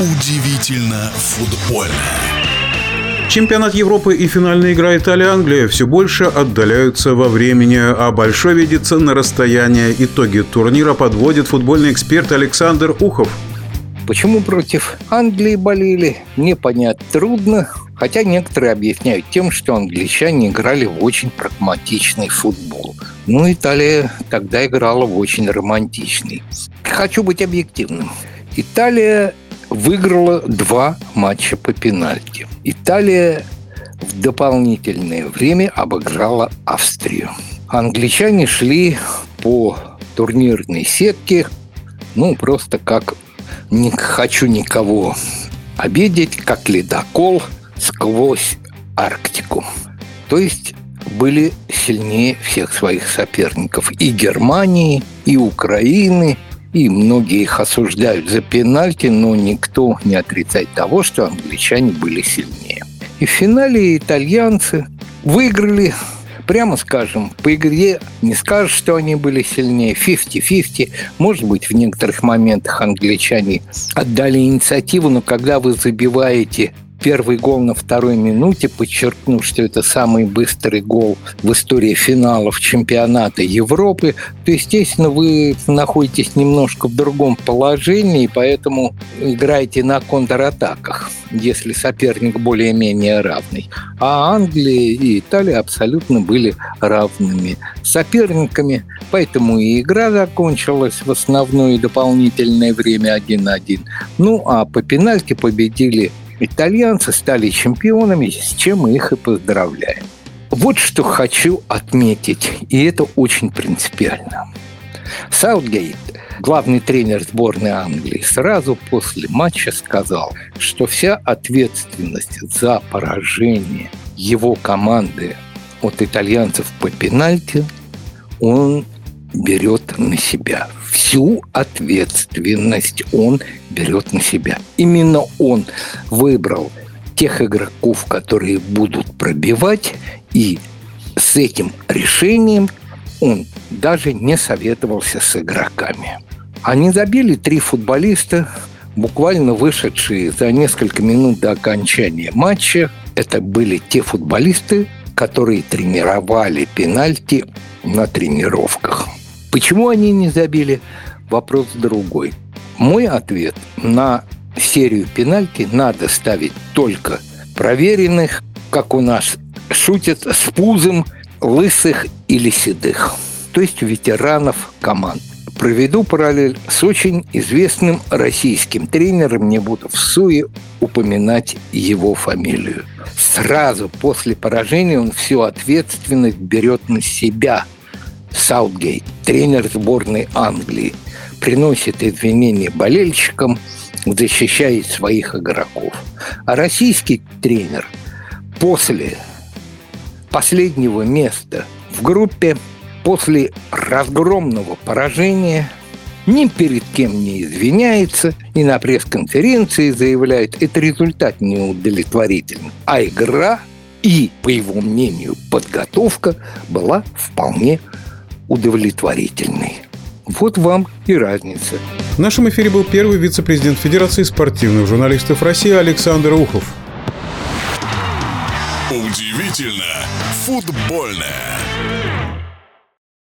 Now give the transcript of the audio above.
Удивительно футбольно. Чемпионат Европы и финальная игра Италия-Англия все больше отдаляются во времени, а большой видится на расстояние. Итоги турнира подводит футбольный эксперт Александр Ухов. Почему против Англии болели, мне понять трудно, хотя некоторые объясняют тем, что англичане играли в очень прагматичный футбол. Ну, Италия тогда играла в очень романтичный. Хочу быть объективным. Италия выиграла два матча по пенальти. Италия в дополнительное время обыграла Австрию. Англичане шли по турнирной сетке, ну, просто как не хочу никого обидеть, как ледокол сквозь Арктику. То есть были сильнее всех своих соперников и Германии, и Украины, и многие их осуждают за пенальти, но никто не отрицает того, что англичане были сильнее. И в финале итальянцы выиграли прямо скажем, по игре не скажешь, что они были сильнее. 50-50. Может быть, в некоторых моментах англичане отдали инициативу, но когда вы забиваете первый гол на второй минуте, подчеркнув, что это самый быстрый гол в истории финалов чемпионата Европы, то, естественно, вы находитесь немножко в другом положении, поэтому играете на контратаках, если соперник более-менее равный. А Англия и Италия абсолютно были равными соперниками, поэтому и игра закончилась в основное и дополнительное время 1-1. Ну, а по пенальти победили Итальянцы стали чемпионами, с чем мы их и поздравляем. Вот что хочу отметить, и это очень принципиально. Саутгейт, главный тренер сборной Англии, сразу после матча сказал, что вся ответственность за поражение его команды от итальянцев по пенальти он берет на себя. Всю ответственность он берет на себя. Именно он выбрал тех игроков, которые будут пробивать, и с этим решением он даже не советовался с игроками. Они забили три футболиста, буквально вышедшие за несколько минут до окончания матча. Это были те футболисты, которые тренировали пенальти на тренировках. Почему они не забили? Вопрос другой. Мой ответ на серию пенальти надо ставить только проверенных, как у нас шутят, с пузом лысых или седых, то есть ветеранов команд. Проведу параллель с очень известным российским тренером, не буду в суе упоминать его фамилию. Сразу после поражения он всю ответственность берет на себя – Саутгейт, тренер сборной Англии, приносит извинения болельщикам, защищает своих игроков. А российский тренер после последнего места в группе, после разгромного поражения ни перед кем не извиняется и на пресс-конференции заявляет, это результат неудовлетворительный. А игра и, по его мнению, подготовка была вполне удовлетворительный. Вот вам и разница. В нашем эфире был первый вице-президент Федерации спортивных журналистов России Александр Ухов. Удивительно футбольное.